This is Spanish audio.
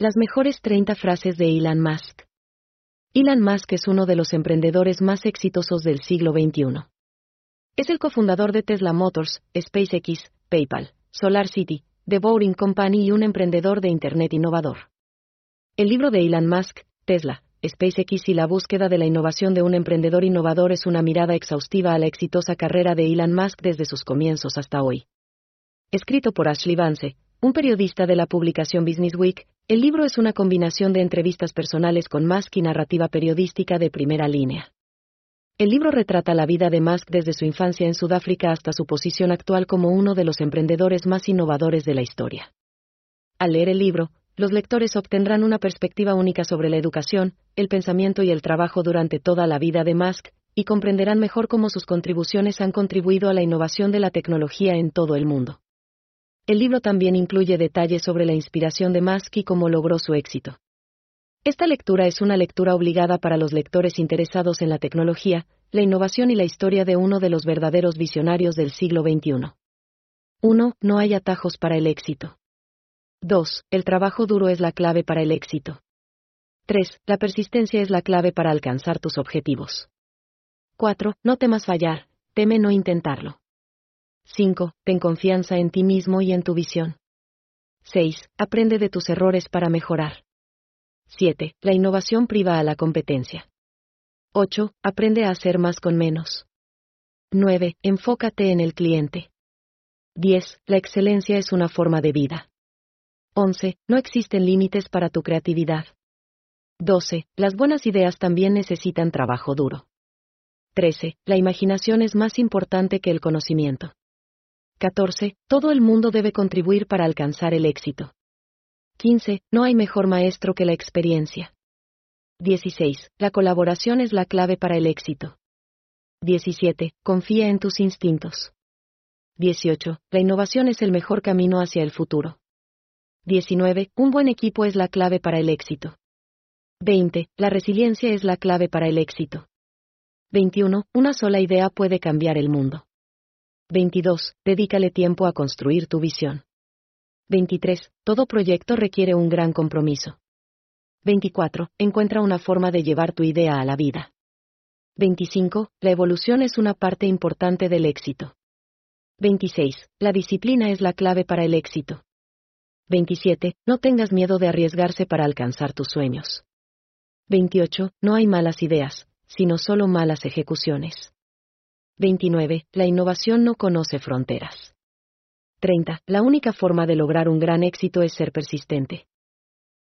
Las mejores 30 frases de Elon Musk. Elon Musk es uno de los emprendedores más exitosos del siglo XXI. Es el cofundador de Tesla Motors, SpaceX, PayPal, SolarCity, The Boring Company y un emprendedor de Internet innovador. El libro de Elon Musk, Tesla, SpaceX y la búsqueda de la innovación de un emprendedor innovador es una mirada exhaustiva a la exitosa carrera de Elon Musk desde sus comienzos hasta hoy. Escrito por Ashley Vance, un periodista de la publicación Business Week, el libro es una combinación de entrevistas personales con Musk y narrativa periodística de primera línea. El libro retrata la vida de Musk desde su infancia en Sudáfrica hasta su posición actual como uno de los emprendedores más innovadores de la historia. Al leer el libro, los lectores obtendrán una perspectiva única sobre la educación, el pensamiento y el trabajo durante toda la vida de Musk, y comprenderán mejor cómo sus contribuciones han contribuido a la innovación de la tecnología en todo el mundo. El libro también incluye detalles sobre la inspiración de Musk y cómo logró su éxito. Esta lectura es una lectura obligada para los lectores interesados en la tecnología, la innovación y la historia de uno de los verdaderos visionarios del siglo XXI. 1. No hay atajos para el éxito. 2. El trabajo duro es la clave para el éxito. 3. La persistencia es la clave para alcanzar tus objetivos. 4. No temas fallar, teme no intentarlo. 5. Ten confianza en ti mismo y en tu visión. 6. Aprende de tus errores para mejorar. 7. La innovación priva a la competencia. 8. Aprende a hacer más con menos. 9. Enfócate en el cliente. 10. La excelencia es una forma de vida. 11. No existen límites para tu creatividad. 12. Las buenas ideas también necesitan trabajo duro. 13. La imaginación es más importante que el conocimiento. 14. Todo el mundo debe contribuir para alcanzar el éxito. 15. No hay mejor maestro que la experiencia. 16. La colaboración es la clave para el éxito. 17. Confía en tus instintos. 18. La innovación es el mejor camino hacia el futuro. 19. Un buen equipo es la clave para el éxito. 20. La resiliencia es la clave para el éxito. 21. Una sola idea puede cambiar el mundo. 22. Dedícale tiempo a construir tu visión. 23. Todo proyecto requiere un gran compromiso. 24. Encuentra una forma de llevar tu idea a la vida. 25. La evolución es una parte importante del éxito. 26. La disciplina es la clave para el éxito. 27. No tengas miedo de arriesgarse para alcanzar tus sueños. 28. No hay malas ideas, sino solo malas ejecuciones. 29. La innovación no conoce fronteras. 30. La única forma de lograr un gran éxito es ser persistente.